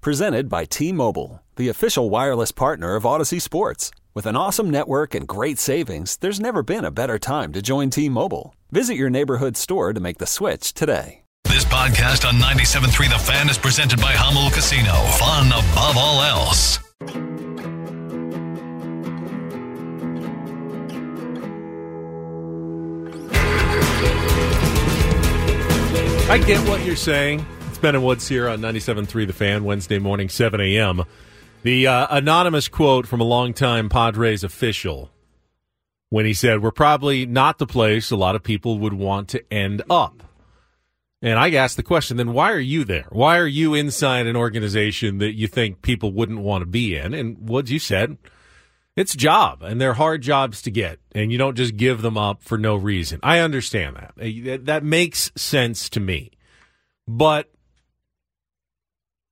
Presented by T Mobile, the official wireless partner of Audacy Sports. With an awesome network and great savings, there's never been a better time to join T Mobile. Visit your neighborhood store to make the switch today. This podcast on 97.3 The Fan is presented by Jamul Casino. Fun above all else. I get what you're saying. It's Ben and Woods here on 97.3 The Fan, Wednesday morning, 7 a.m. The uh, anonymous quote from a longtime Padres official when he said, We're probably not the place a lot of people would want to end up. And I asked the question, then why are you there? Why are you inside an organization that you think people wouldn't want to be in? And what you said, it's job, and they're hard jobs to get, and you don't just give them up for no reason. I understand that. That makes sense to me. But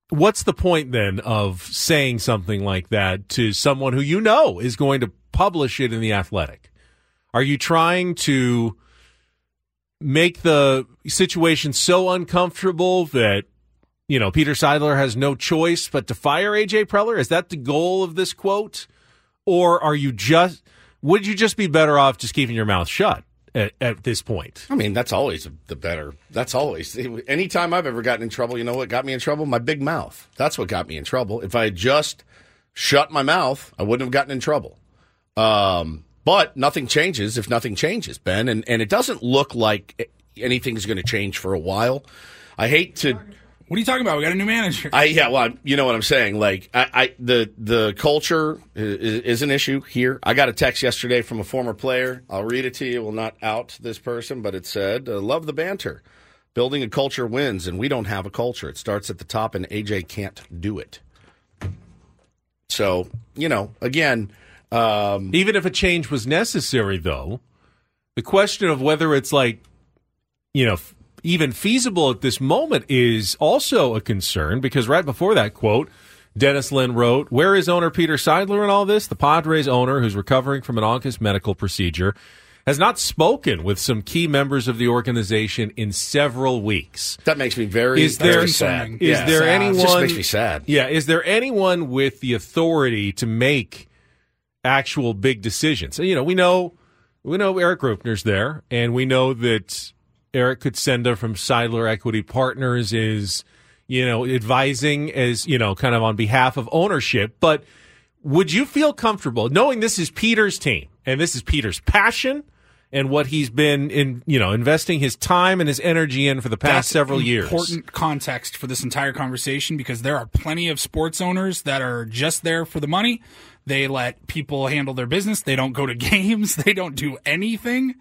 what's the point then of saying something like that to someone who you know is going to publish it in the Athletic? Are you trying to make the situation so uncomfortable that you know Peter Seidler has no choice but to fire AJ Preller? Is that the goal of this quote? Or are you just would you just be better off just keeping your mouth shut at, at this point? I mean, that's always the better. That's always. Anytime I've ever gotten in trouble, you know what got me in trouble? My big mouth. That's what got me in trouble. If I had just shut my mouth, I wouldn't have gotten in trouble. Um, but nothing changes if nothing changes, Ben. And, and it doesn't look like anything's going to change for a while. I hate to. What are you talking about? We got a new manager. I yeah, well, you know what I'm saying. Like, I, I the the culture is, is, an issue here. I got a text yesterday from a former player. I'll read it to you. Will not out this person, but it said, uh, "Love the banter. Building a culture wins, and we don't have a culture. It starts at the top, and AJ can't do it." So you know, again, um, even if a change was necessary, though, the question of whether it's like, you know even feasible at this moment is also a concern because right before that quote, Dennis Lin wrote, Where is owner Peter Seidler in all this? The Padres owner, who's recovering from an August medical procedure, has not spoken with some key members of the organization in several weeks. That makes me very, is there, very sad. Is yeah. there sad. anyone? It just makes me sad. Yeah. Is there anyone with the authority to make actual big decisions? You know, we know we know Erik Greupner's there, and we know that Eric Kutsenda from Seidler Equity Partners is, you know, advising as, you know, kind of on behalf of ownership. But would you feel comfortable knowing this is Peter's team and this is Peter's passion and what he's been in, you know, investing his time and his energy in for the past That's several years? Important context for this entire conversation because there are plenty of sports owners that are just there for the money. They let people handle their business. They don't go to games. They don't do anything.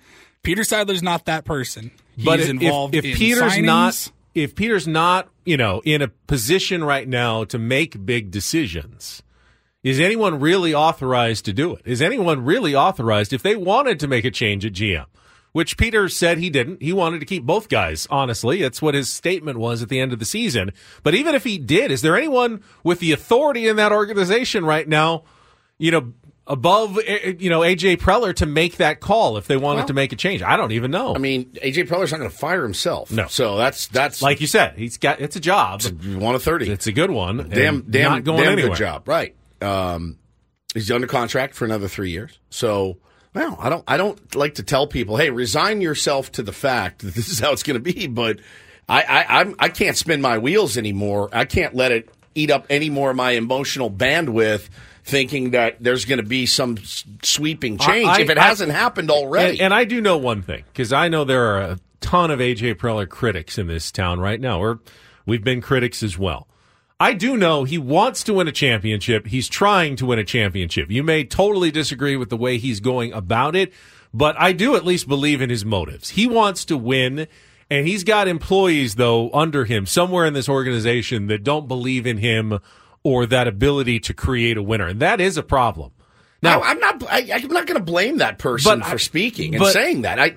Peter Seidler's not that person. He's but if, involved if, in Peter's signings. not if Peter's not, you know, in a position right now to make big decisions, is anyone really authorized to do it? Is anyone really authorized if they wanted to make a change at GM? Which Peter said he didn't. He wanted to keep both guys, honestly. That's what his statement was at the end of the season. But even if he did, is there anyone with the authority in that organization right now, you know, above eh, eh, you know AJ Preller to make that call if they wanted Well, to make a change. I don't even know. I mean, AJ Preller's not going to fire himself. No. So that's that's like you said, he's got it's a job. one of thirty. It's a good one. damn damn not going damn anywhere. good job. Right. Um, he's under contract for another three years. So. Well, I don't. I don't like to tell people, "Hey, resign yourself to the fact that this is how it's going to be." But I, I, I'm, I can't spin my wheels anymore. I can't let it eat up any more of my emotional bandwidth, thinking that there's going to be some sweeping change I- if it I- hasn't happened already. And, and I do know one thing because I know there are a ton of AJ Preller critics in this town right now. Or we've been critics as well. I do know he wants to win a championship. He's trying to win a championship. You may totally disagree with the way he's going about it, but I do at least believe in his motives. He wants to win, and he's got employees though under him somewhere in this organization that don't believe in him or that ability to create a winner. And that is a problem. Now, I, am not. I, I'm not going to blame that person But I- for speaking and but- saying that. I,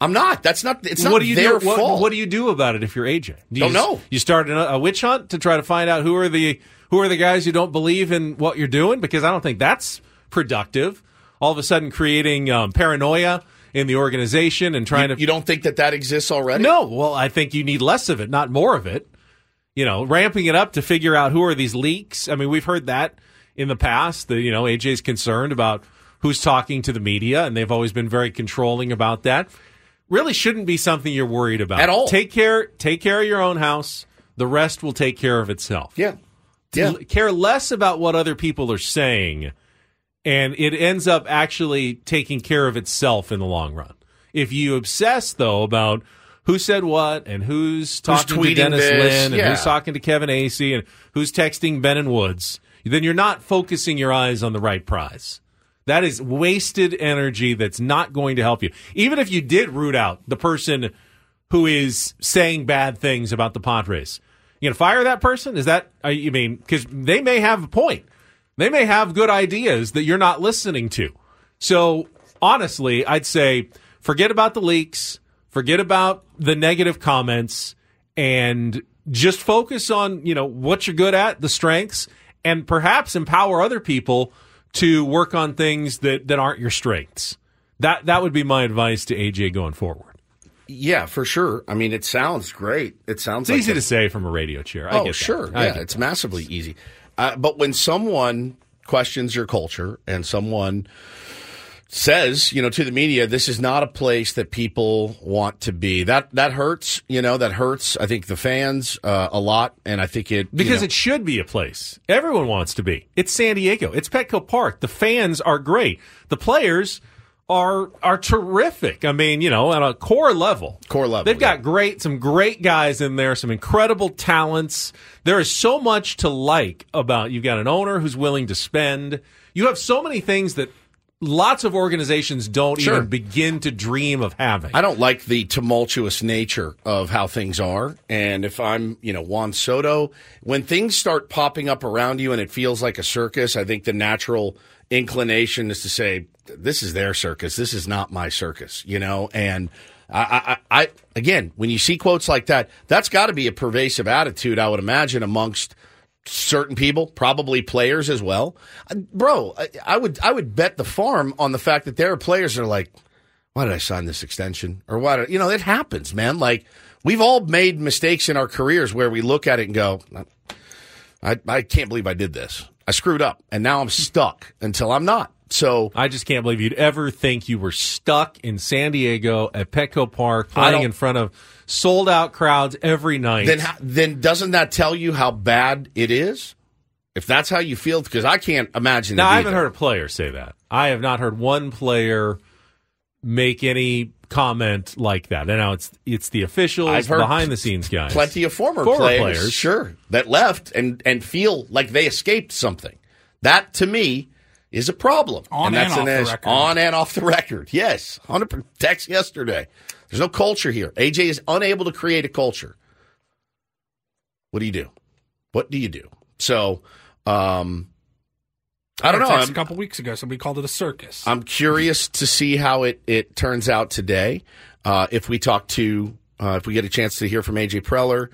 I'm not. That's not. It's not what do you their do? What, fault. what do you do about it if you're AJ? Do you Don't s- know. You start a, a witch hunt to try to find out who are the who are the guys who don't believe in what you're doing because I don't think that's productive. All of a sudden, creating um, paranoia in the organization and trying you, to you don't think that that exists already? No, well, I think you need less of it, not more of it. You know, ramping it up to figure out who are these leaks. I mean, we've heard that in the past. That you know, AJ's concerned about who's talking to the media, and they've always been very controlling about that. Really, shouldn't be something you're worried about At all. Take care. Take care of your own house. The rest will take care of itself. Yeah. Yeah. Care less about what other people are saying, and it ends up actually taking care of itself in the long run. If you obsess though about who said what and who's talking to tweeting Dennis this, Lin and yeah. who's talking to Kevin Acee and who's texting Ben and Woods, then you're not focusing your eyes on the right prize. That is wasted energy that's not going to help you. Even if you did root out the person who is saying bad things about the Padres, you gonna fire that person? Is that you mean because they may have a point, they may have good ideas that you're not listening to. So honestly, I'd say forget about the leaks, forget about the negative comments, and just focus on you know what you're good at, the strengths, and perhaps empower other people to work on things that that aren't your strengths. That that would be my advice to AJ going forward. Yeah, for sure. I mean, it sounds great. It sounds It's like easy a- to say from a radio chair. I oh, get that. sure. Yeah, it's that. massively easy. Uh, but when someone questions your culture and someone says, you know, to the media, this is not a place that people want to be. That that hurts. You know, that hurts. I think the fans uh, a lot, and I think it you Because know- it should be a place everyone wants to be. It's San Diego. It's Petco Park. The fans are great. The players are are terrific. I mean, you know, at a core level. Core level, They've got yeah. great some great guys in there, some incredible talents. There is so much to like about you've got an owner who's willing to spend. You have so many things that lots of organizations don't Sure. even begin to dream of having. I don't like the tumultuous nature of how things are. And if I'm, you know, Juan Soto, when things start popping up around you and it feels like a circus, I think the natural inclination is to say, this is their circus. This is not my circus, you know? And I, I, I again, when you see quotes like that, that's got to be a pervasive attitude, I would imagine, amongst certain people, probably players as well. Uh, Bro, I, I would, I would bet the farm on the fact that there are players that are like, why did I sign this extension? Or why did, you know, it happens, man. Like, we've all made mistakes in our careers where we look at it and go, I, I can't believe I did this. I screwed up and now I'm stuck until I'm not. So I just can't believe you'd ever think you were stuck in San Diego at Petco Park playing in front of sold out crowds every night. then, then doesn't that tell you how bad it is? If that's how you feel, because I can't imagine. now, I haven't heard a player say that. I have not heard one player make any comment like that. And now it's it's the officials, I've heard behind the scenes guys. plenty of former, Former players, players. sure, that left and and feel like they escaped something. That to me is a problem. On that's and off the is- record. On and off the record. Yes, hundred text yesterday. There's no culture here. AJ is unable to create a culture. What do you do? What do you do? So, um, I don't know. I'm- a couple weeks ago, somebody called it a circus. I'm curious to see how it, it turns out today. Uh, if we talk to, uh, if we get a chance to hear from AJ Preller,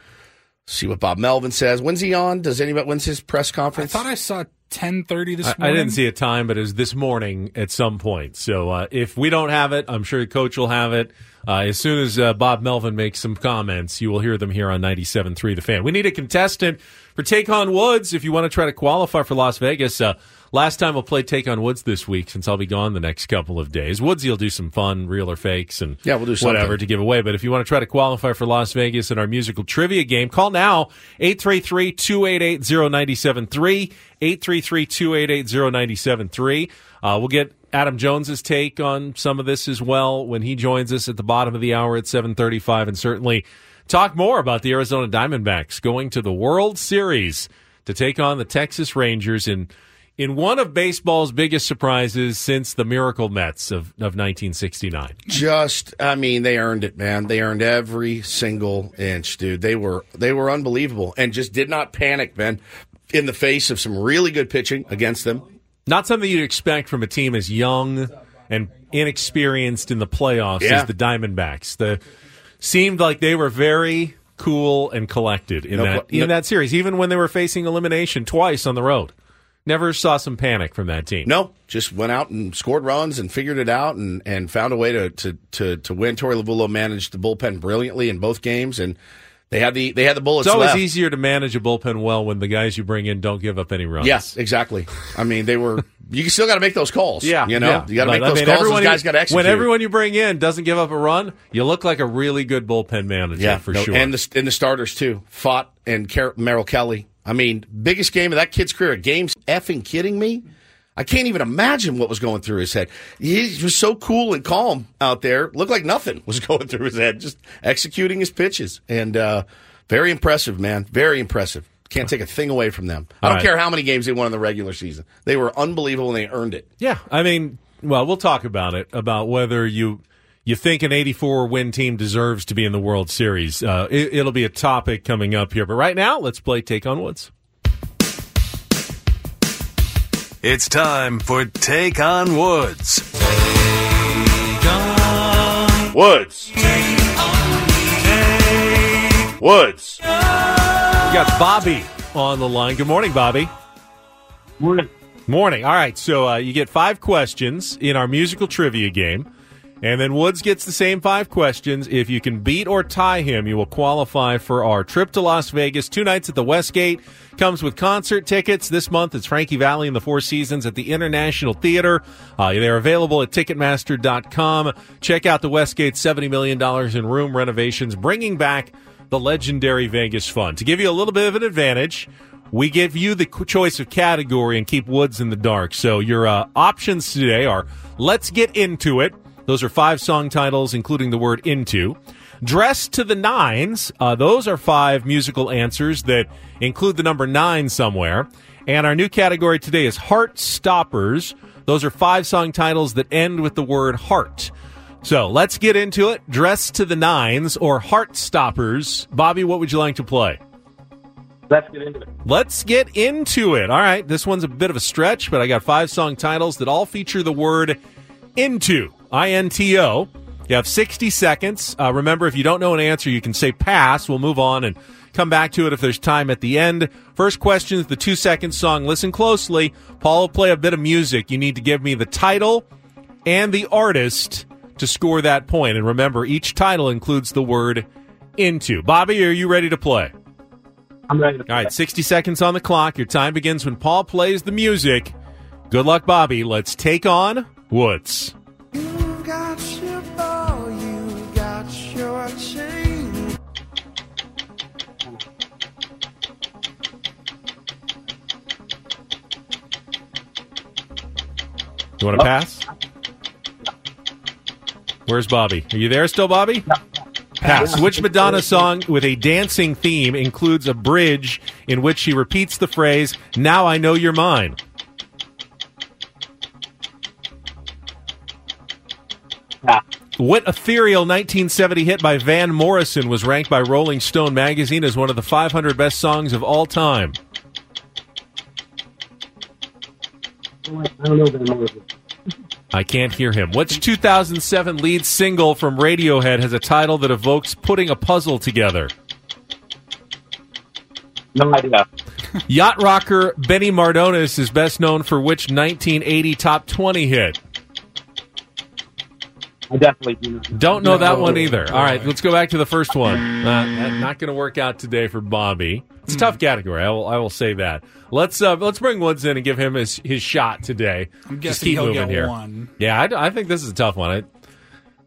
see what Bob Melvin says. When's he on? Does anybody, when's his press conference? I thought I saw 10:30 this I, I didn't see a time, but it was this morning at some point. So uh, if we don't have it, I'm sure the coach will have it. Uh, as soon as uh, Bob Melvin makes some comments, you will hear them here on 97.3 The Fan. We need a contestant for Take On Woods if you want to try to qualify for Las Vegas. Last time we'll play Take On Woods this week since I'll be gone the next couple of days. Woodsy will do some fun, real or fakes, and Yeah, we'll do something. whatever to give away. But if you want to try to qualify for Las Vegas in our musical trivia game, call now 833-288-0973, 833-288-0973. Uh, we'll get Adam Jones's take on some of this as well when he joins us at the bottom of the hour at 735 and certainly talk more about the Arizona Diamondbacks going to the World Series to take on the Texas Rangers in in one of baseball's biggest surprises since the Miracle Mets of, of 1969. Just, I mean, they earned it, man. They earned every single inch, dude. They were, they were unbelievable and just did not panic, man. in the face of some really good pitching against them. Not something you'd expect from a team as young and inexperienced in the playoffs Yeah. as the Diamondbacks. The seemed like they were very cool and collected in No that no- in that series, even when they were facing elimination twice on the road. Never saw some panic from that team. No, just went out and scored runs and figured it out and, and found a way to, to, to, to win. Torey Lovullo managed the bullpen brilliantly in both games, and they had the they had the bullets It's always left. easier to manage a bullpen well when the guys you bring in don't give up any runs. Yes, exactly. I mean, they were. You still got to make those calls. Yeah, you know, yeah. you got to make I those mean, calls. Those guys got to execute. When everyone you bring in doesn't give up a run, you look like a really good bullpen manager yeah, for no, sure. and the and the starters too. Fought and Car- Merrill Kelly. I mean, biggest game of that kid's career. A Games effing kidding me. I can't even imagine what was going through his head. He was so cool and calm out there. Looked like nothing was going through his head. Just executing his pitches and uh, very impressive, man. Very impressive. Can't take a thing away from them. I don't right. care how many games they won in the regular season. They were unbelievable and they earned it. Yeah, I mean, well, we'll talk about it about whether you you think an 84 win team deserves to be in the World Series. Uh, it, it'll be a topic coming up here, but right now, let's play Take on Woods. It's time for Take on Woods. Woods. Woods. We got Bobby on the line. Good morning, Bobby. Morning. Morning. All right, so uh, you get five questions in our musical trivia game. And then Woods gets the same five questions. If you can beat or tie him, you will qualify for our trip to Las Vegas. Two nights at the Westgate. Comes with concert tickets. This month it's Frankie Valli and the Four Seasons at the International Theater. Uh, they're available at Ticketmaster.com. Check out the Westgate $70 million in room renovations, bringing back the legendary Vegas fun. To give you a little bit of an advantage, we give you the choice of category and keep Woods in the dark. So your uh, options today are Let's Get Into It. Those are five song titles, including the word into. Dress to the Nines. Uh, those are five musical answers that include the number nine somewhere. And our new category today is Heart Stoppers. Those are five song titles that end with the word heart. So let's get into it. Dress to the Nines or Heart Stoppers. Bobby, what would you like to play? Let's get into it. Let's get into it. All right, this one's a bit of a stretch, but I got five song titles that all feature the word into. I N T O. You have 60 seconds. Uh, remember, if you don't know an answer, you can say pass. We'll move on and come back to it if there's time at the end. First question is the two second song. Listen closely. Paul will play a bit of music. You need to give me the title and the artist to score that point. And remember, each title includes the word into. Bobby, are you ready to play? I'm ready to All right, 60 seconds on the clock. Your time begins when Paul plays the music. Good luck, Bobby. Let's take on Woods. You want to pass? Where's Bobby? Are you there still, Bobby? Pass. Which Madonna song with a dancing theme includes a bridge in which she repeats the phrase, Now I know you're mine? What ethereal 1970 hit by Van Morrison was ranked by Rolling Stone magazine as one of the 500 best songs of all time? I don't know that I'm I can't hear him. Which 2007 lead single from Radiohead has a title that evokes putting a puzzle together? No idea. Yacht rocker Benny Mardones is best known for which 1980 top 20 hit? I definitely do not. Don't know that one either. All right, let's go back to the first one. Uh, not going to work out today for Bobby. It's a tough category. I will. I will say that. Let's uh, let's bring Woods in and give him his, his shot today. I'm Just guessing keep he'll moving get here. one. Yeah, I, I think this is a tough one.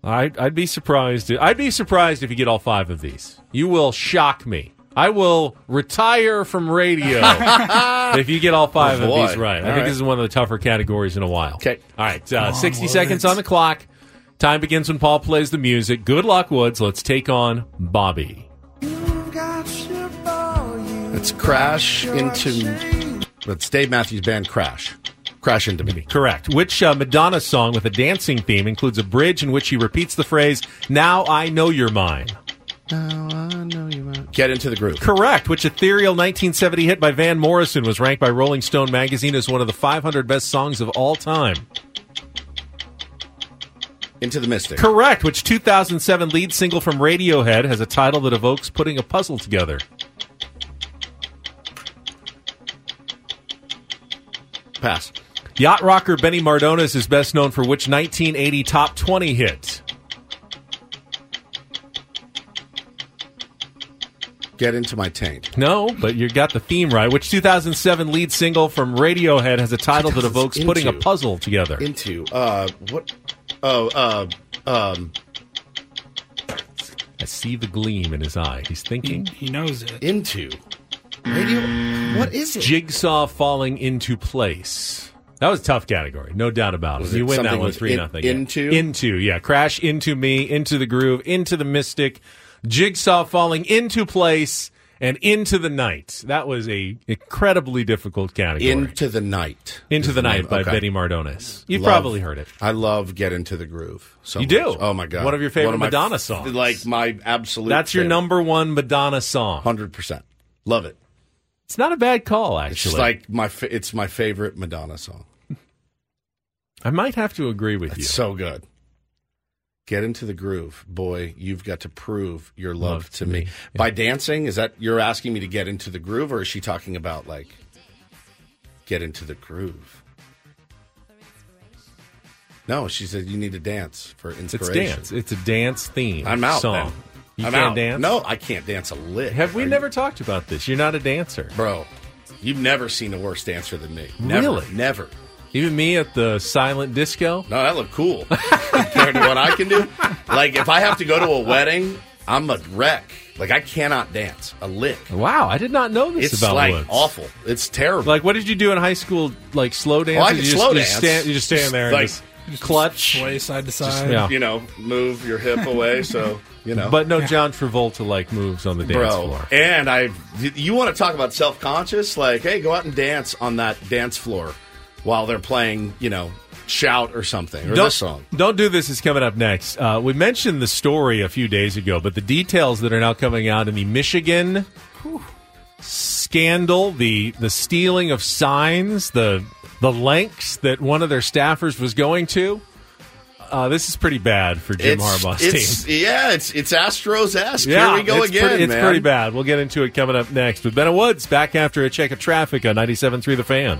I, I I'd be surprised. I'd be surprised if you get all five of these. You will shock me. I will retire from radio if you get all five Oh, of boy. these right. I All think right. this is one of the tougher categories in a while. Okay. All right. Uh, 60 Woods. seconds on the clock. Time begins when Paul plays the music. Good luck, Woods. Let's take on Bobby. Let's crash into. Let's Dave Matthews Band Crash. Crash into me. Correct. Which uh, Madonna song with a dancing theme includes a bridge in which she repeats the phrase, Now I know you're mine? Now I know you're mine. Get into the groove. Correct. Which ethereal 1970 hit by Van Morrison was ranked by Rolling Stone magazine as one of the 500 best songs of all time. Into the mystic. Correct. Which 2007 lead single from Radiohead has a title that evokes putting a puzzle together. Pass. Yacht rocker Benny Mardones is best known for which 1980 top 20 hit? Get into my taint. No, but you got the theme right. Which 2007 lead single from Radiohead has a title that evokes putting a puzzle together? Into uh what? Oh uh um I see the gleam in his eye. He's thinking. he knows it. into radio. What is it? Jigsaw falling into place. That was a tough category, no doubt about Was it. You it win that one three in- nothing. into? into, yeah, crash into me, into the groove, into the mystic, jigsaw falling into place, and into the night. That was a incredibly difficult category. Into the night. Into the. Night by Okay. Benny Mardones. You've Love- probably heard it. I love Get Into the Groove. So You much. do? Oh my god. One of your favorite my Madonna f- songs. Like my absolute. That's your favorite. number one Madonna song. Hundred percent. Love it. It's not a bad call, It's actually. just like my. Fa- it's my favorite Madonna song. I might have to agree with It's you. so good. Get into the groove, boy. You've got to prove your love, Love to to me me. by dancing. Is that you're asking me to get into the groove, or is she talking about like get into the groove? No, she said you need to dance for inspiration. it's dance. It's a dance theme. I'm out. song. then. You I'm can't out. dance? No, I can't dance a lick. Have we Are you- never talked about this? You're not a dancer. bro? You've never seen a worse dancer than me. Never, Really? Never. Even me at the silent disco? No, that looked cool compared to what I can do. Like if I have to go to a wedding, I'm a wreck. Like I cannot dance a lick. Wow, I did not know this It's about like Woods. awful. It's terrible. Like, what did you do in high school? Like slow dance? Oh, I you could just, slow you dance. just stand, you just stand there Like, and just clutch. Sway side to side. yeah. you know, move your hip away. So you know, But no John Travolta like moves on the dance bro. floor. And I, you want to talk about self conscious? Like, hey, go out and dance on that dance floor while they're playing. You know, shout or something or Don't, this song. don't do this is coming up next. Uh, we mentioned the story a few days ago, but the details that are now coming out in the Michigan scandal, the the stealing of signs, the the lengths that one of their staffers was going to. Uh, this is pretty bad for Jim Harbaugh's it's, team. Yeah, it's it's Astros esque. Yeah, Here we go it's again. Pretty, it's man. pretty bad. We'll get into it coming up next with Ben Woods back after a check of traffic on 97.3 The Fan.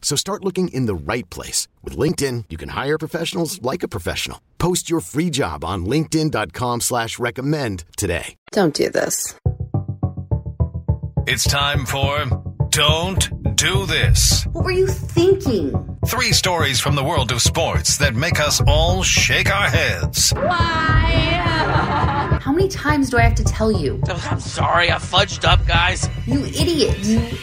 So start looking in the right place. With LinkedIn, you can hire professionals like a professional. Post your free job on linkedin.com slash recommend today. Don't do this. It's time for Don't Do This. What were you thinking? Three stories from the world of sports that make us all shake our heads. How many times do I have to tell you? I'm sorry, I fudged up, guys. You idiot.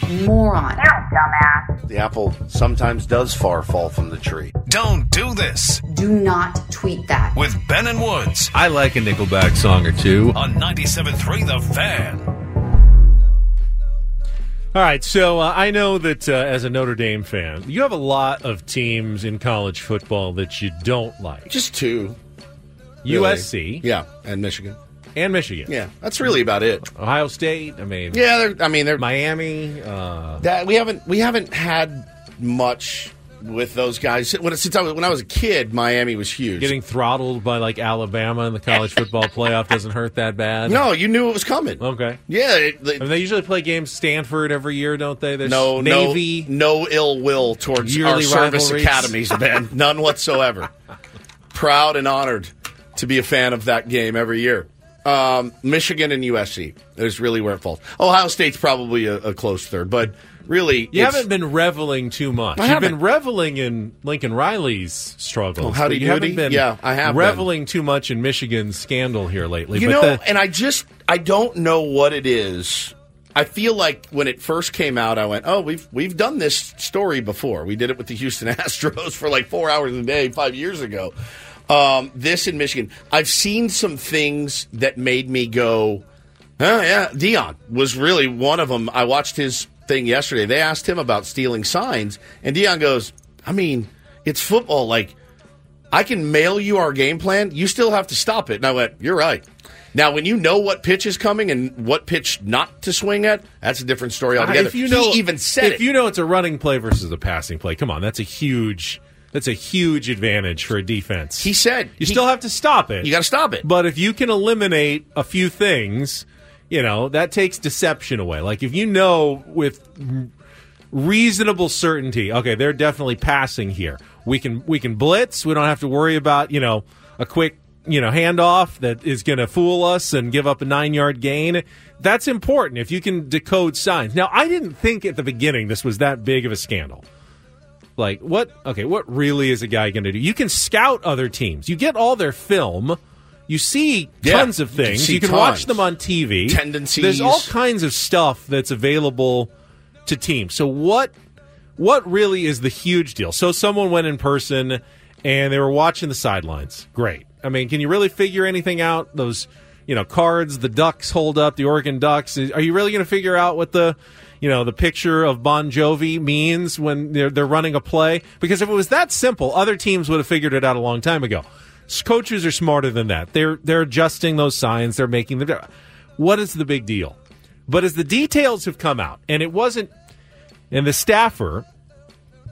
You moron. Dumbass. The apple sometimes does far fall from the tree. Don't do this Do not tweet that. with Ben and Woods I like a Nickelback song or two. on 97.3 The Fan. All right, so uh, I know that uh, as a Notre Dame fan, you have a lot of teams in college football that you don't like. Just two. really. USC Yeah, and Michigan. And Michigan. Yeah, that's really about it. Ohio State, I mean, Yeah, they're, I mean, they're Miami. Uh, that we haven't we haven't had much with those guys when, since I was when I was a kid. Miami was huge. getting throttled by like Alabama in the college football playoff doesn't hurt that bad. no, you knew it was coming. Okay. Yeah, it, I mean, they usually play games Stanford every year, don't they? There's no, Navy. no, no ill will towards our service rivalries. academies, Ben. None whatsoever. Proud and honored to be a fan of that game every year. Um, Michigan and USC is really where it falls. Ohio State's probably a, a close third, but really, You haven't been reveling too much. I You've haven't. been reveling in Lincoln Riley's struggles. Oh, howdy but you haven't been Yeah, I have been. reveling too much in Michigan's scandal here lately. You but know, the- and I just I don't know what it is. I feel like when it first came out, I went, "Oh, we've we've done this story before. We did it with the Houston Astros for like four hours a day five years ago. Um, this in Michigan, I've seen some things that made me go, "Oh yeah." Deion was really one of them. I watched his thing yesterday. They asked him about stealing signs, and Deion goes, "I mean, it's football. Like, I can mail you our game plan. You still have to stop it." And I went, "You're right." Now, when you know what pitch is coming and what pitch not to swing at, that's a different story altogether. if you know, he even said if it. you know it's a running play versus a passing play, come on, that's a huge, that's a huge advantage for a defense. he said you he- still have to stop it. You got to stop it. But if you can eliminate a few things, you know, that takes deception away. Like if you know with reasonable certainty, okay, they're definitely passing here. We can we can blitz. We don't have to worry about, you know, a quick, you know, handoff that is going to fool us and give up a 9-yard gain. That's important if you can decode signs. Now, I didn't think at the beginning this was that big of a scandal. Like what? Okay, what really is a guy going to do? You can scout other teams. You get all their film. You see Yeah, tons of you can things. You can watch them on TV. Tendencies. There's all kinds of stuff that's available to teams. So what? What really is the huge deal? So someone went in person and they were watching the sidelines. Great. I mean, can you really figure anything out? Those, you know, cards the Ducks hold up, the Oregon Ducks. Are you really going to figure out what the, you know, the picture of Bon Jovi means when they're they're running a play? Because if it was that simple, other teams would have figured it out a long time ago. Coaches are smarter than that. They're they're adjusting those signs. They're making them. What is the big deal? But as the details have come out, and it wasn't, and the staffer,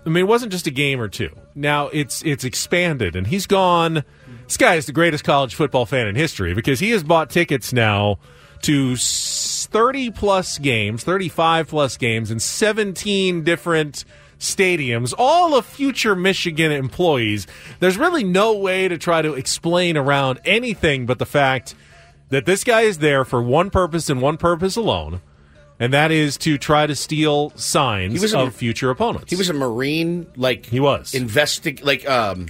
I mean, it wasn't just a game or two. Now it's it's expanded, and he's gone. This guy is the greatest college football fan in history because he has bought tickets now to s- thirty plus games, thirty five plus games, in seventeen different stadiums, all of future Michigan employees. There's really no way to try to explain around anything but the fact that this guy is there for one purpose and one purpose alone, and that is to try to steal signs He was a- of future opponents. he was a Marine, like He was. investig, like um,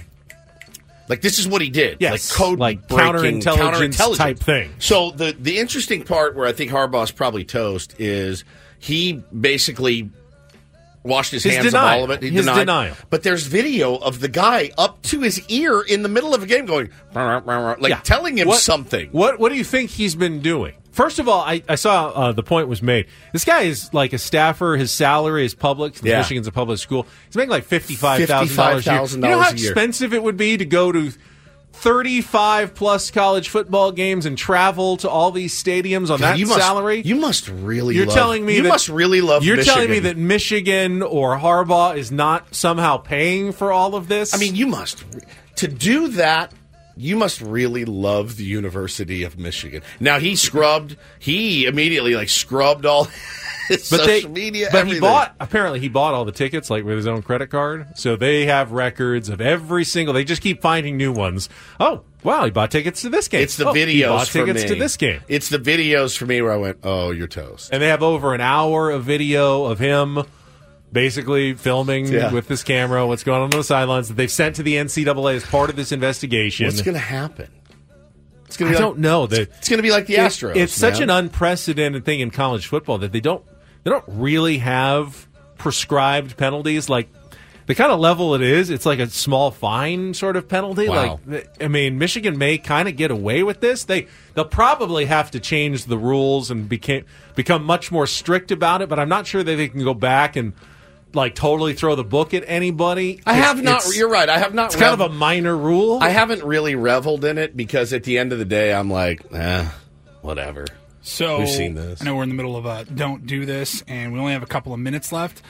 like this is what he did. Yes, like code like breaking, counterintelligence counterintelligence. type thing. So the the interesting part where I think Harbaugh's probably toast is he basically washed his, His hands denial. of all of it. He His denied. denial. But there's video of the guy up to his ear in the middle of a game going like Yeah. telling him What- something. What What do you think he's been doing? First of all, I, I saw uh, the point was made. This guy is like a staffer. His salary is public. Yeah. Michigan's a public school. He's making like fifty five thousand dollars a year. You know how a year. expensive it would be to go to thirty five plus college football games and travel to all these stadiums on that you must, salary? You must really. You're love- telling me you that, must really love. You're telling me that Michigan or Harbaugh is not somehow paying for all of this? I mean, you must to do that. You must really love the University of Michigan. Now he scrubbed. He immediately like scrubbed all his but social they, media. But everything. he bought apparently he bought all the tickets like with his own credit card. So they have records of every single. They just keep finding new ones. Oh wow, he bought tickets to this game. It's the Oh, he videos bought for tickets me. to this game. It's the videos for me where I went, "Oh, you're toast." And they have over an hour of video of him basically filming Yeah. with this camera what's going on on the sidelines that they've sent to the NCAA as part of this investigation. What's going to happen? It's gonna be I don't like, know. The, It's going to be like the it- Astros. it's such an unprecedented thing in college football that they don't they don't really have prescribed penalties like the kind of level it is. It's like a small fine sort of penalty. Wow. Like I mean, Michigan may kind of get away with this. They they'll probably have to change the rules and became become much more strict about it. But I'm not sure that they can go back and like totally throw the book at anybody. I have It's- not. You're right. I have not. It's kind of a minor rule. I haven't really reveled in it because at the end of the day, I'm like, eh, whatever. So We've seen this. I know we're in the middle of a don't do this, and we only have a couple of minutes left.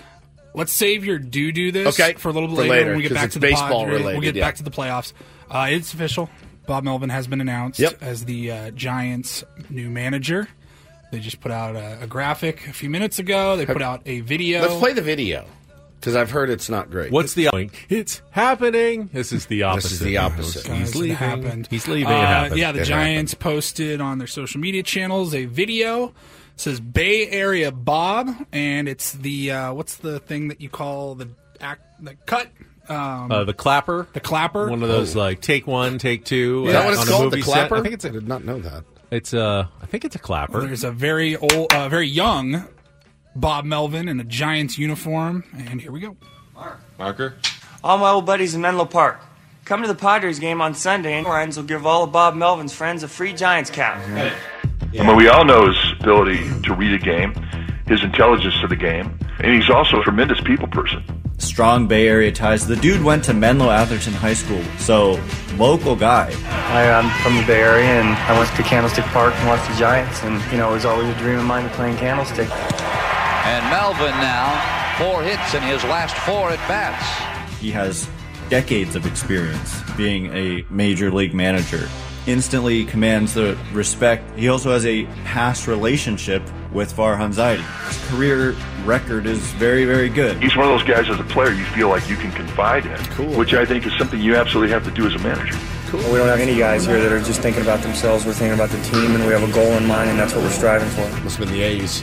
Let's save your do do this Okay, for a little bit later, later, when we get back it's to the baseball Padres. related, We'll get yeah. back to the playoffs. Uh, it's official. Bob Melvin has been announced Yep. as the uh, Giants' new manager. They just put out a, a graphic a few minutes ago. They put out a video. Let's play the video because I've heard it's not great. What's the it's happening? This is the opposite. This is the opposite. Guys, He's it leaving. happened. He's leaving. Uh, it happened. Yeah, the It Giants posted on their social media channels a video. It says Bay Area Bob, and it's the uh, what's the thing that you call the act the cut um, Uh, the clapper. the clapper. One of those like take one, take two. Is that uh, what it's on a called? The movie set. clapper? I think it's I a. did not know that. It's a. I think it's a clapper. There's a very old, uh, very young Bob Melvin in a Giants uniform, and here we go. Marker. All my old buddies in Menlo Park. Come to the Padres game on Sunday, and friends will give all of Bob Melvin's friends a free Giants cap. I mean, we all know his ability to read a game, his intelligence to the game, and he's also a tremendous people person. Strong Bay Area ties. The dude went to Menlo Atherton High School, so local guy. I, I'm from the Bay Area, and I went to Candlestick Park and watched the Giants, and, you know, it was always a dream of mine to play in Candlestick. And Melvin now, four hits in his last four at bats. He has decades of experience being a major league manager. Instantly commands the respect. He also has a past relationship with Farhan Zaidi. His career record is very, very good. He's one of those guys as a player you feel like you can confide in, which I think is something you absolutely have to do as a manager. Cool. We don't have any guys here that are just thinking about themselves. We're thinking about the team, and we have a goal in mind, and that's what we're striving for. Must have been the A's.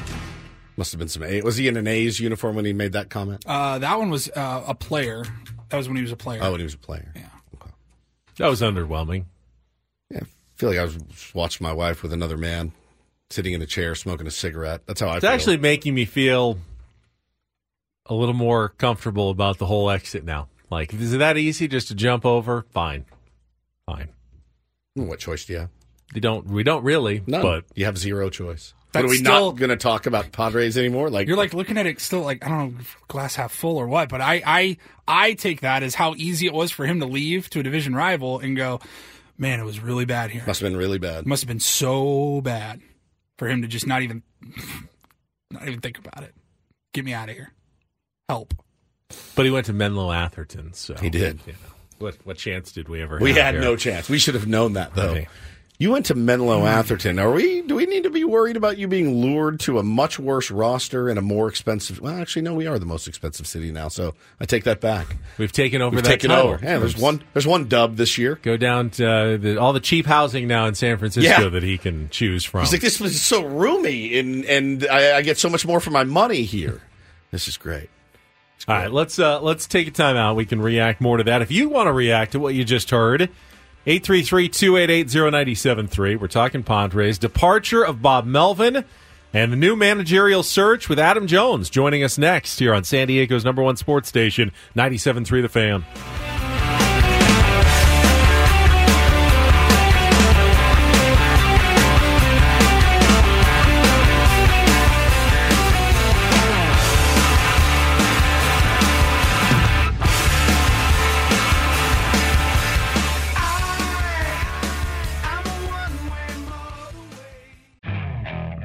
Must have been some A. Was he in an A's uniform when he made that comment? Uh, that one was uh, a player. That was when he was a player. Oh, when he was a player. Yeah. That was underwhelming. Yeah, I feel like I was watching my wife with another man sitting in a chair smoking a cigarette. That's how I It's feel. actually making me feel a little more comfortable about the whole exit now. Like, is it that easy just to jump over? Fine, fine. What choice do you have? They don't. We don't really. No, But you have zero choice. That's But are we still- not going to talk about Padres anymore? Like You're like looking at it still like I don't know glass half full or what, but I I I take that as how easy it was for him to leave to a division rival and go, man, it was really bad here. must have been really bad. Must have been so bad for him to just not even not even think about it. Get me out of here. Help. but he went to Menlo Atherton, so He did. you know, what what chance did we ever? Have? We had here? no chance. We should have known that though. Right. You went to Menlo Atherton. Are we? Do we need to be worried about you being lured to a much worse roster and a more expensive? Well, actually, no. We are the most expensive city now, so I take that back. We've taken over We've that taken title. over. Yeah, there's one. There's one dub this year. Go down to uh, the, all the cheap housing now in San Francisco Yeah. that he can choose from. He's like, this was so roomy, and and I, I get so much more for my money here. This is great. All right, let's uh, let's take a time out. We can react more to that. If you want to react to what you just heard, 833-288-0973. We're talking Padres. Departure of Bob Melvin and the new managerial search with Adam Jones joining us next here on San Diego's number one sports station, 97.3 The Fan.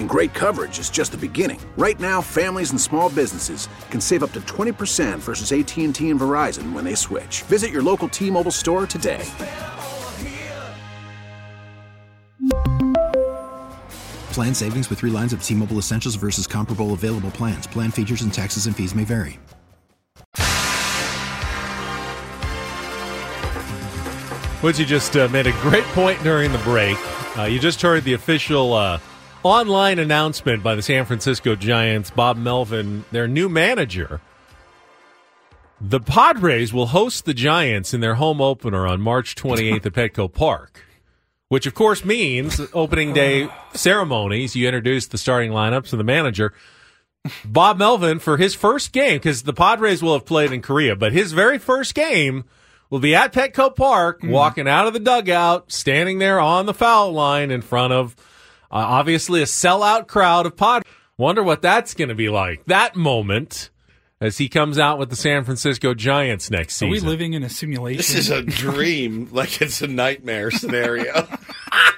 And great coverage is just the beginning. Right now, families and small businesses can save up to 20% versus AT&T and Verizon when they switch. Visit your local T-Mobile store today. Plan savings with 3 lines of T-Mobile Essentials versus comparable available plans. Plan features and taxes and fees may vary. Woodsy just uh, made a great point during the break. Uh, you just heard the official uh, online announcement by the San Francisco Giants, Bob Melvin, their new manager. The Padres will host the Giants in their home opener on March 28th at Petco Park, which of course means opening day ceremonies. You introduce the starting lineups and the manager. Bob Melvin for his first game, because the Padres will have played in Korea, but his very first game will be at Petco Park, mm-hmm. walking out of the dugout, standing there on the foul line in front of uh, obviously a sellout crowd of Pod. Wonder what that's going to be like. That moment as he comes out with the San Francisco Giants next season. Are we living in a simulation? This is a dream, like it's a nightmare scenario.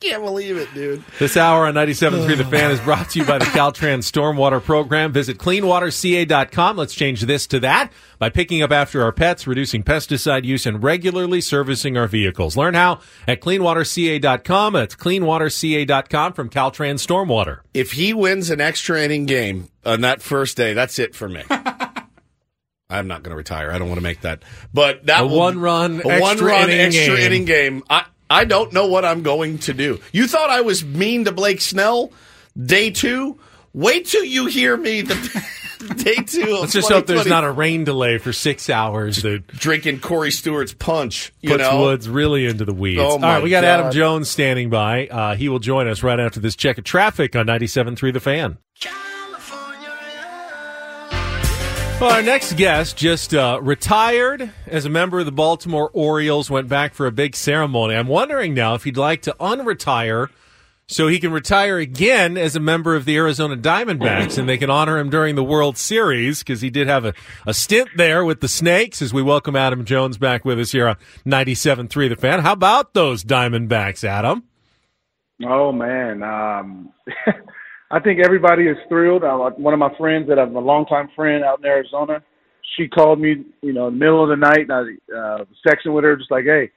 Can't believe it, dude. This hour on 97.3 The Fan is brought to you by the Caltrans Stormwater Program. Visit cleanwaterca.com. Let's change this to that by picking up after our pets, reducing pesticide use, and regularly servicing our vehicles. Learn how at cleanwaterca.com. That's cleanwaterca.com from Caltrans Stormwater. If he wins an extra inning game on that first day, that's it for me. I'm not going to retire. I don't want to make that. But that A will- one-run a one run inning extra game. inning game. I I don't know what I'm going to do. You thought I was mean to Blake Snell day two. Wait till you hear me the day two. Of Let's just hope there's not a rain delay for six hours that drinking Corey Stewart's punch. You puts know, Woods really into the weeds. Oh, All my right, we got God. Adam Jones standing by. Uh, he will join us right after this check of traffic on 97.3 The Fan. Well, our next guest just uh, retired as a member of the Baltimore Orioles, went back for a big ceremony. I'm wondering now if he'd like to unretire so he can retire again as a member of the Arizona Diamondbacks and they can honor him during the World Series because he did have a, a stint there with the Snakes as we welcome Adam Jones back with us here on 97.3 The Fan. How about those Diamondbacks, Adam? Oh man, um, I think everybody is thrilled. Uh, one of my friends that I'm a longtime friend out in Arizona, she called me, you know, in the middle of the night, and I uh, was with her, just like, "Hey,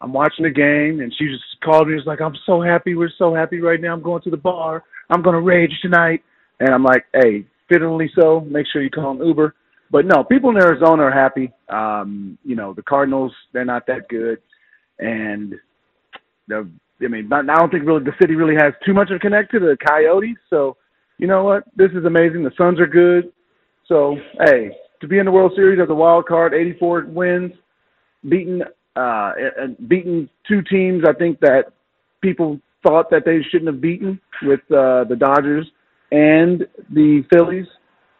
I'm watching the game," and she just called me, just like, "I'm so happy. We're so happy right now. I'm going to the bar. I'm to rage tonight." And I'm like, "Hey, fittingly so. Make sure you call an Uber." But no, people in Arizona are happy. Um, you know, the Cardinals, they're not that good, and the I mean, I don't think really the city really has too much of a connect to the Coyotes. So, you know what? This is amazing. The Suns are good. So, hey, to be in the World Series as a wild card, 84 wins, beating uh, beating two teams. I think that people thought that they shouldn't have beaten with uh, the Dodgers and the Phillies.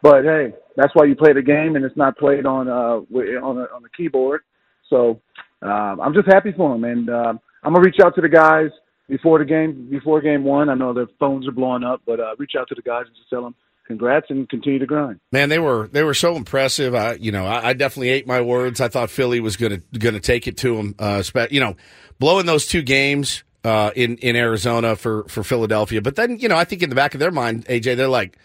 But hey, that's why you play the game, and it's not played on uh on a, on the keyboard. So um, I'm just happy for them, and um, I'm gonna reach out to the guys before the game, before game one. I know their phones are blowing up, but uh, reach out to the guys and just tell them congrats and continue to grind. Man, they were they were so impressive. I, you know, I, I definitely ate my words. I thought Philly was gonna gonna take it to them. Uh, you know, blowing those two games uh, in in Arizona for for Philadelphia. But then, you know, I think in the back of their mind, AJ, they're like.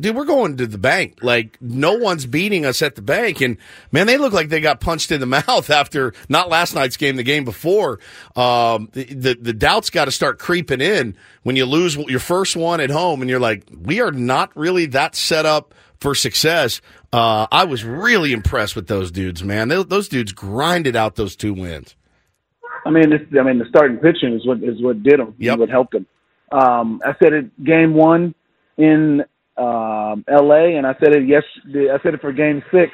Dude, we're going to the bank. Like no one's beating us at the bank, and man, they look like they got punched in the mouth after not last night's game, the game before. Um, the, the the doubts got to start creeping in when you lose your first one at home, and you're like, we are not really that set up for success. Uh, I was really impressed with those dudes, man. They, those dudes grinded out those two wins. I mean, this, I mean, the starting pitching is what is what did them. Yep. What helped them. Um, I said it game one in um, L.A. and I said it yes. I said it for game six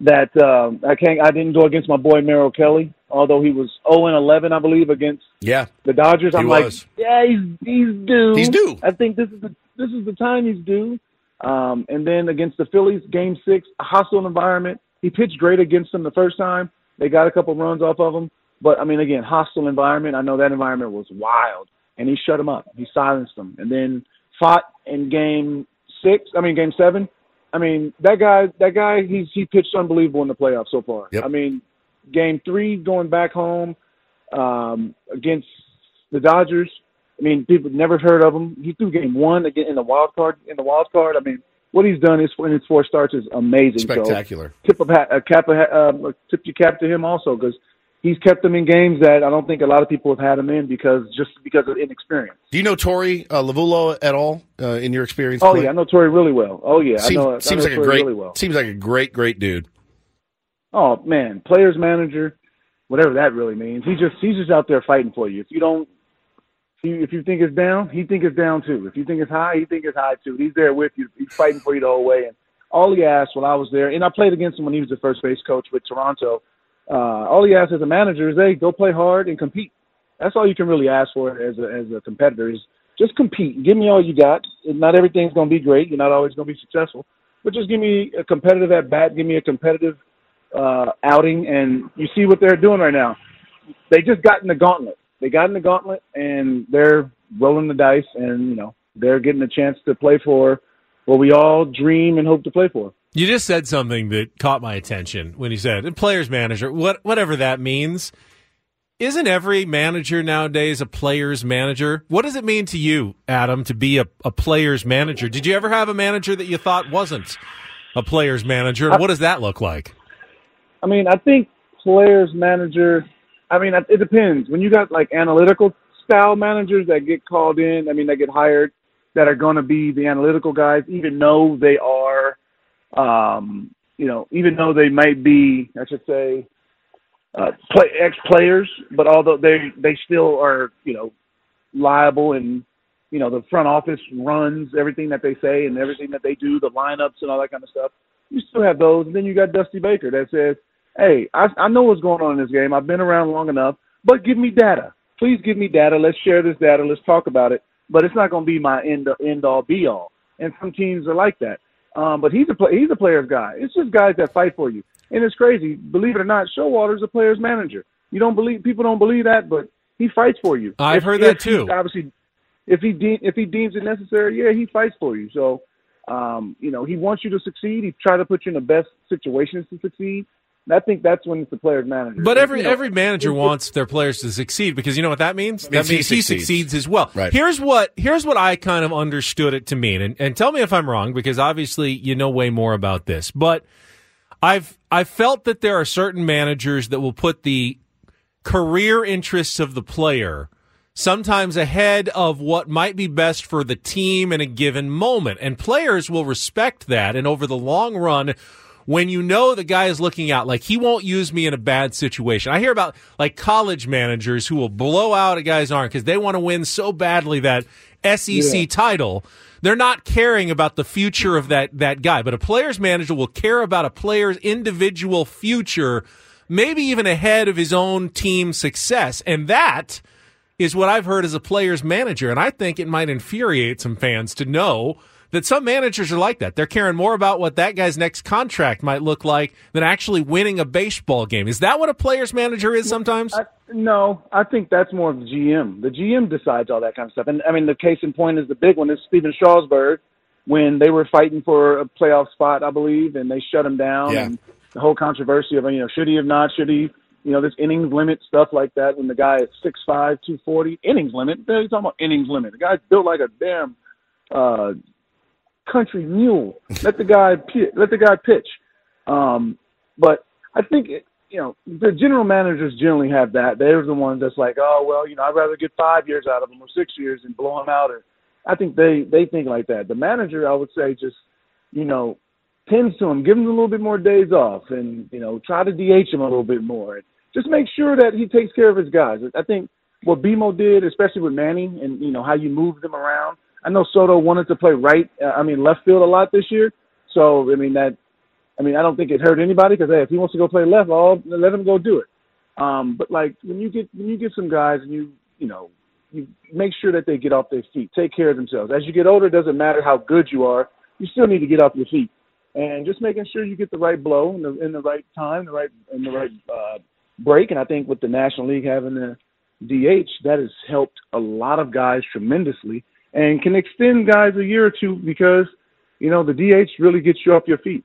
that um, I can't. I didn't go against my boy Merrill Kelly, although he was zero and eleven, I believe, against Yeah, the Dodgers. I'm was. like, yeah, he's he's due. He's due. I think this is the this is the time he's due. Um, and then against the Phillies, Game Six, a hostile environment. He pitched great against them the first time. They got a couple runs off of him, but I mean, again, hostile environment. I know that environment was wild, and he shut him up. He silenced them, and then fought in Game Six. I mean, Game Seven. I mean, that guy, that guy, he's he pitched unbelievable in the playoffs so far. I mean, Game Three, going back home um, against the Dodgers. I mean, people never heard of him. He threw Game One again in the wild card. In the wild card, I mean, what he's done is in his four starts is amazing. So Spectacular. tip of hat, a cap, of hat, um, tip your cap to him also because he's kept them in games that I don't think a lot of people have had him in because just because of inexperience. Do you know Torey uh, Lovullo at all uh, in your experience? Oh yeah, I know Torey really well. Oh yeah, seems, I know. seems I like know a great really well. seems like a great great dude. Oh man, players manager, whatever that really means. He just he's just out there fighting for you. If you don't, if you, if you think it's down, he think it's down too. If you think it's high, he think it's high too. He's there with you. He's fighting for you the whole way. And all he asked when I was there, and I played against him when he was the first base coach with Toronto. Uh, all he asked as a manager is, "Hey, go play hard and compete." That's all you can really ask for as a as a competitor is just compete. Give me all you got. Not everything's going to be great. You're not always going to be successful, but just give me a competitive at bat. Give me a competitive uh, outing, and you see what they're doing right now. They just got in the gauntlet. They got in the gauntlet, and they're rolling the dice, and you know they're getting a chance to play for what we all dream and hope to play for. You just said something that caught my attention when you said "And players manager, what whatever that means. Isn't every manager nowadays a player's manager? What does it mean to you, Adam, to be a, a player's manager? Did you ever have a manager that you thought wasn't a player's manager? What does that look like? I mean, I think players manager. I mean, it depends. When you got like analytical style managers that get called in, I mean, that get hired, that are going to be the analytical guys, even though they are, um, you know, even though they might be, I should say, uh, play ex players, but although they they still are, you know, liable and you know the front office runs everything that they say and everything that they do, the lineups and all that kind of stuff. You still have those, and then you got Dusty Baker that says, "Hey, I, I know what's going on in this game. I've been around long enough, but give me data. Please give me data. Let's share this data. Let's talk about it. But it's not going to be my end end all be all. And some teams are like that. Um, but he's a play, he's a player's guy. It's just guys that fight for you. And it's crazy. Believe it or not, Showalter's a player's manager. You don't believe people don't believe that, but he fights for you. I've If- heard that too. Obviously, if he de- if he deems it necessary, yeah, he fights for you. So, um, you know, he wants you to succeed. He tries to put you in the best situations to succeed. And I think that's when it's the player's manager. But every You know, every manager it- it- wants their players to succeed because you know what that means? Means that means he he succeeds. succeeds as well. Right. Here's what here's what I kind of understood it to mean, and, and tell me if I'm wrong because obviously you know way more about this. But I've I felt that there are certain managers that will put the career interests of the player sometimes ahead of what might be best for the team in a given moment. And players will respect that. And over the long run, when you know the guy is looking out, like he won't use me in a bad situation. I hear about like college managers who will blow out a guy's arm because they want to win so badly that SEC Yeah. title. They're not caring about the future of that, that guy, but a player's manager will care about a player's individual future, maybe even ahead of his own team success. And that is what I've heard as a player's manager. And I think it might infuriate some fans to know that some managers are like that. They're caring more about what that guy's next contract might look like than actually winning a baseball game. Is that what a player's manager is sometimes? I, no, I think that's more of the GM. The GM decides all that kind of stuff. And I mean, the case in point is the big one is Stephen Strasburg when they were fighting for a playoff spot, I believe, and they shut him down. Yeah. And the whole controversy of you know should he have not, should he, you know, this innings limit stuff like that. When the guy is six five, two forty, innings limit. They're you talking about innings limit? The guy's built like a damn uh, country mule. Let the guy let the guy pitch. Um, but I think it, you know the general managers generally have that. They're the ones that's like, oh well, you know, I'd rather get five years out of them or six years and blow them out. Or I think they they think like that. The manager, I would say, just you know, tends to him, give him a little bit more days off, and you know, try to DH him a little bit more. And Just make sure that he takes care of his guys. I think what BMO did, especially with Manning, and you know how you move them around. I know Soto wanted to play right, uh, I mean left field a lot this year. So I mean that, I mean I don't think it hurt anybody because hey, if he wants to go play left, all let him go do it. Um, but like when you get when you get some guys and you you know you make sure that they get off their feet, take care of themselves. As you get older, it doesn't matter how good you are, you still need to get off your feet, and just making sure you get the right blow in the in the right time, the right in the right uh, break. And I think with the National League having the DH, that has helped a lot of guys tremendously, and can extend guys a year or two because you know the DH really gets you off your feet.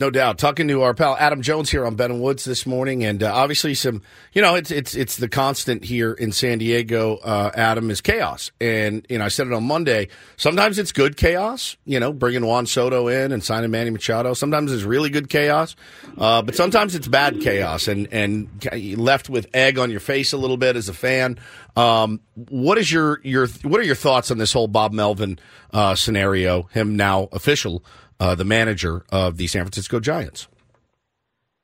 No doubt. Talking to our pal Adam Jones here on Ben and Woods this morning, and uh, obviously some, you know, it's it's it's the constant here in San Diego. Uh, Adam is chaos, and you know, I said it on Monday. Sometimes it's good chaos, you know, bringing Juan Soto in and signing Manny Machado. Sometimes it's really good chaos, uh, but sometimes it's bad chaos, and and left with egg on your face a little bit as a fan. Um, what is your your what are your thoughts on this whole Bob Melvin uh, scenario? Him now official uh, the manager of the San Francisco Giants.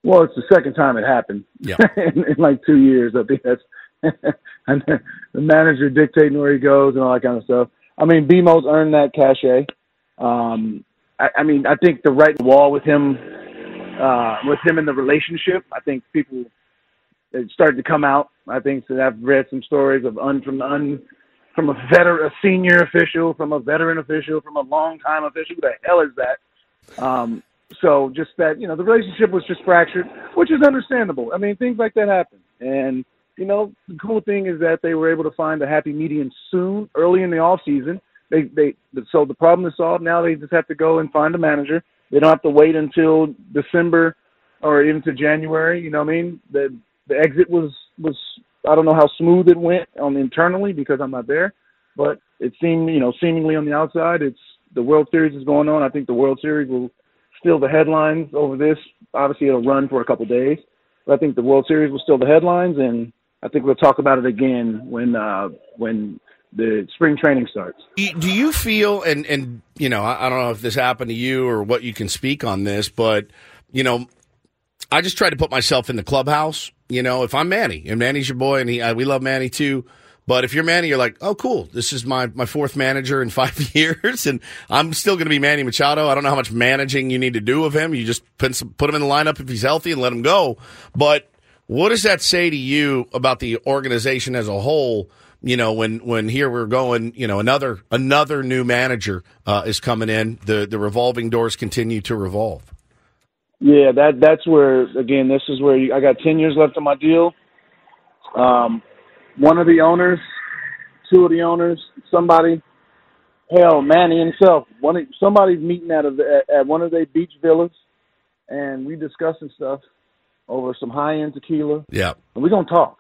Well, it's the second time it happened. Yeah. in, in like two years, I think that's and the manager dictating where he goes and all that kind of stuff. I mean, BMO's earned that cachet. Um, I, I mean, I think the right wall with him, uh, with him in the relationship. I think people it started to come out. I think that I've read some stories of un from un from a veteran, a senior official, from a veteran official, from a long time official. Who the hell is that? Um, so just that, you know, the relationship was just fractured, which is understandable. I mean, things like that happen. And, you know, the cool thing is that they were able to find a happy medium soon, early in the off season. They, they, so the problem is solved. Now they just have to go and find a manager. They don't have to wait until December or into January. You know what I mean? The, the exit was, was I don't know how smooth it went on internally because I'm not there, but it seemed, you know, seemingly on the outside, it's the World Series is going on. I think the World Series will steal the headlines over this. Obviously, it'll run for a couple days, but I think the World Series will steal the headlines, and I think we'll talk about it again when uh, when the spring training starts. Do you feel, and and you know, I, I don't know if this happened to you or what you can speak on this, but you know, I just try to put myself in the clubhouse. You know, if I'm Manny and Manny's your boy, and he, uh, we love Manny too. But if you're Manny, you're like, oh, cool. This is my, my fourth manager in five years, and I'm still going to be Manny Machado. I don't know how much managing you need to do of him. You just put, some, put him in the lineup if he's healthy and let him go. But what does that say to you about the organization as a whole? You know, when when here we're going, you know, another another new manager uh, is coming in. The the revolving doors continue to revolve. Yeah, that that's where again. This is where you, I got ten years left on my deal. Um, one of the owners, two of the owners, somebody, hell, Manny himself. One of, somebody's meeting at, a, at at one of their beach villas, and we discussing stuff over some high end tequila. Yeah, and we're gonna talk.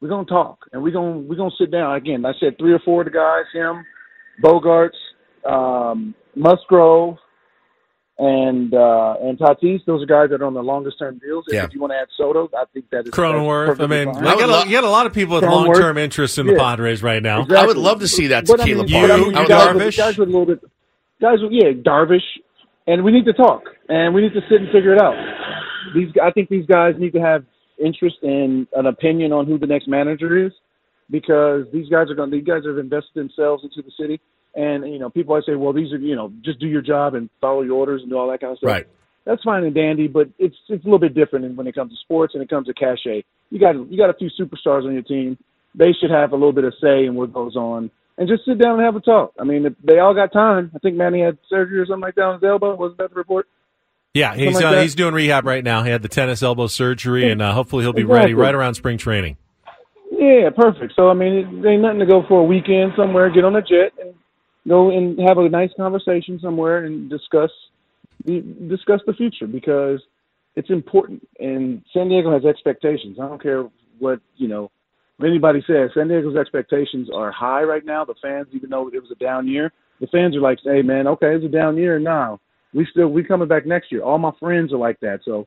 We're gonna talk, and we're gonna we're gonna sit down again. I said three or four of the guys: him, Bogaerts, um, Musgrove, and uh, and Tatis. Those are guys that are on the longest term deals. Yeah. If you want to add Soto, I think that is Cronenworth. that's I mean, perfectly you got, a, you got a lot of people with long term interest in the Padres right now. Exactly. I would love to see that But I tequila mean, party. but I mean, I would guys, love- with, guys with a little bit, guys with yeah, Darvish, and we need to talk, and we need to sit and figure it out. These, I think these guys need to have interest in an opinion on who the next manager is, because these guys are going. These guys have invested themselves into the city, and you know, people always say, well, these are you know, just do your job and follow your orders and do all that kind of stuff. Right. That's fine and dandy, but it's it's a little bit different when it comes to sports and it comes to cachet. You got you got a few superstars on your team. They should have a little bit of say in what goes on, and just sit down and have a talk. I mean, they all got time. I think Manny had surgery or something like that on his elbow. Wasn't that the report? Yeah, he's like uh, he's doing rehab right now. He had the tennis elbow surgery, and uh, hopefully he'll be ready right around spring training. Yeah, perfect. So I mean, it ain't nothing to go for a weekend somewhere. Get on a jet and go and have a nice conversation somewhere and discuss the discuss the future because it's important. And San Diego has expectations. I don't care what you know anybody says. San Diego's expectations are high right now. The fans, even though it was a down year, the fans are like, "Hey, man, okay, it's a down year now. We still we coming back next year." All my friends are like that. So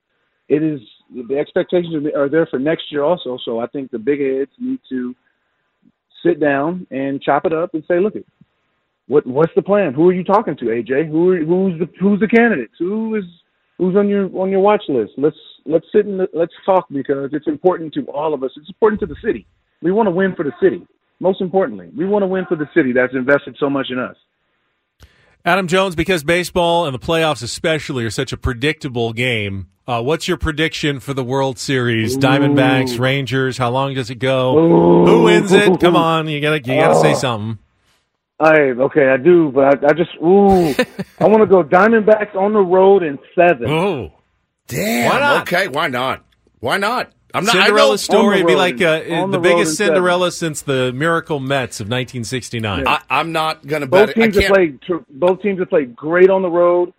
it is the expectations are there for next year also. So I think the big heads need to sit down and chop it up and say, look, it, what what's the plan? Who are you talking to, AJ? Who are, who's the who's the candidates? Who is who's on your on your watch list? Let's let's sit and let's talk because it's important to all of us. It's important to the city. We want to win for the city. Most importantly, we want to win for the city that's invested so much in us. Adam Jones, because baseball and the playoffs especially are such a predictable game, uh, what's your prediction for the World Series? Diamondbacks, Rangers. How long does it go? Ooh. Who wins it? Come on, you gotta you gotta say Oh. something. I okay, I do, but I, I just ooh, I want to go Diamondbacks on the road in seven. Oh, Damn. Why not? Okay, why not? Why not? I'm not. I Cinderella know- story would be like uh, the, the biggest in seven. Cinderella since the Miracle Mets of 1969. I, I'm not going to bet Both it. I teams have can't. played. Both teams have played great on the road,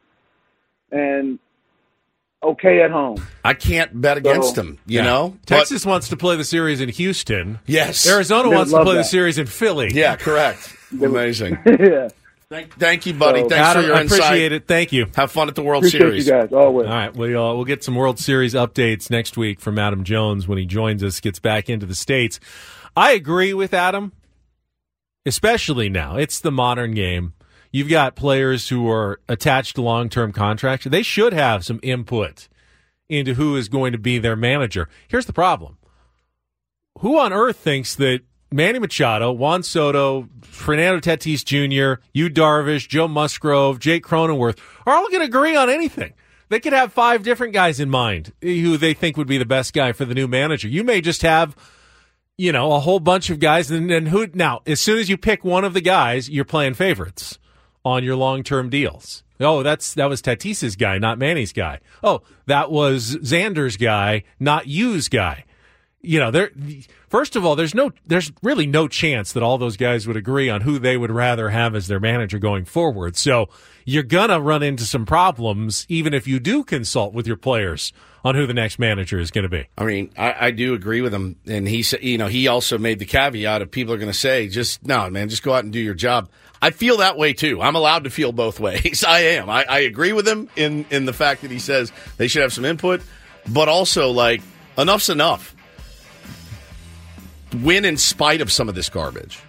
and okay at home. I can't bet against So- him. You Yeah. know, Texas wants to play the series in Houston. Yes. Arizona wants to love play the series in Philly. Yeah, correct. Amazing. yeah. Thank, thank you, buddy. So- Thanks Adam, for your I insight. appreciate it. Thank you. Have fun at the World Appreciate Series. you guys always. All right, we, uh, we'll get some World Series updates next week from Adam Jones when he joins us, gets back into the States. I agree with Adam, especially now. It's the modern game. You've got players who are attached to long term contracts. They should have some input into who is going to be their manager. Here's the problem who on earth thinks that Manny Machado, Juan Soto, Fernando Tatis Jr., Yu Darvish, Joe Musgrove, Jake Cronenworth are all going to agree on anything? They could have five different guys in mind who they think would be the best guy for the new manager. You may just have, you know, a whole bunch of guys, and then who? Now, as soon as you pick one of the guys, you're playing favorites on your long-term deals. Oh, that's that was Tatis's guy, not Manny's guy. Oh, that was Xander's guy, not Yu's guy you know, there. First of all, there's no, there's really no chance that all those guys would agree on who they would rather have as their manager going forward. So you're gonna run into some problems, even if you do consult with your players on who the next manager is going to be. I mean, I, I do agree with him, and he said, you know, he also made the caveat of people are going to say, just no, man, just go out and do your job. I feel that way too. I'm allowed to feel both ways. I am. I, I agree with him in in the fact that he says they should have some input, but also like enough's enough. Win in spite of some of this garbage.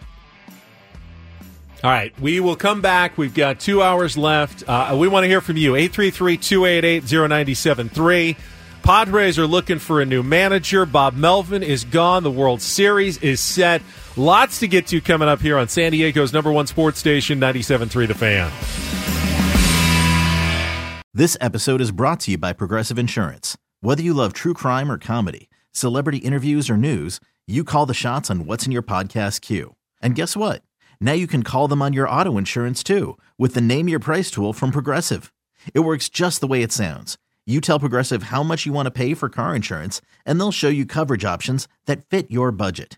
All right, we will come back. We've got two hours left. Uh, we want to hear from you. 833 288 0973. Padres are looking for a new manager. Bob Melvin is gone. The World Series is set. Lots to get to coming up here on San Diego's number one sports station, 97.3 The Fan. This episode is brought to you by Progressive Insurance. Whether you love true crime or comedy, celebrity interviews or news, you call the shots on what's in your podcast queue. And guess what? Now you can call them on your auto insurance too with the Name Your Price tool from Progressive. It works just the way it sounds. You tell Progressive how much you want to pay for car insurance, and they'll show you coverage options that fit your budget.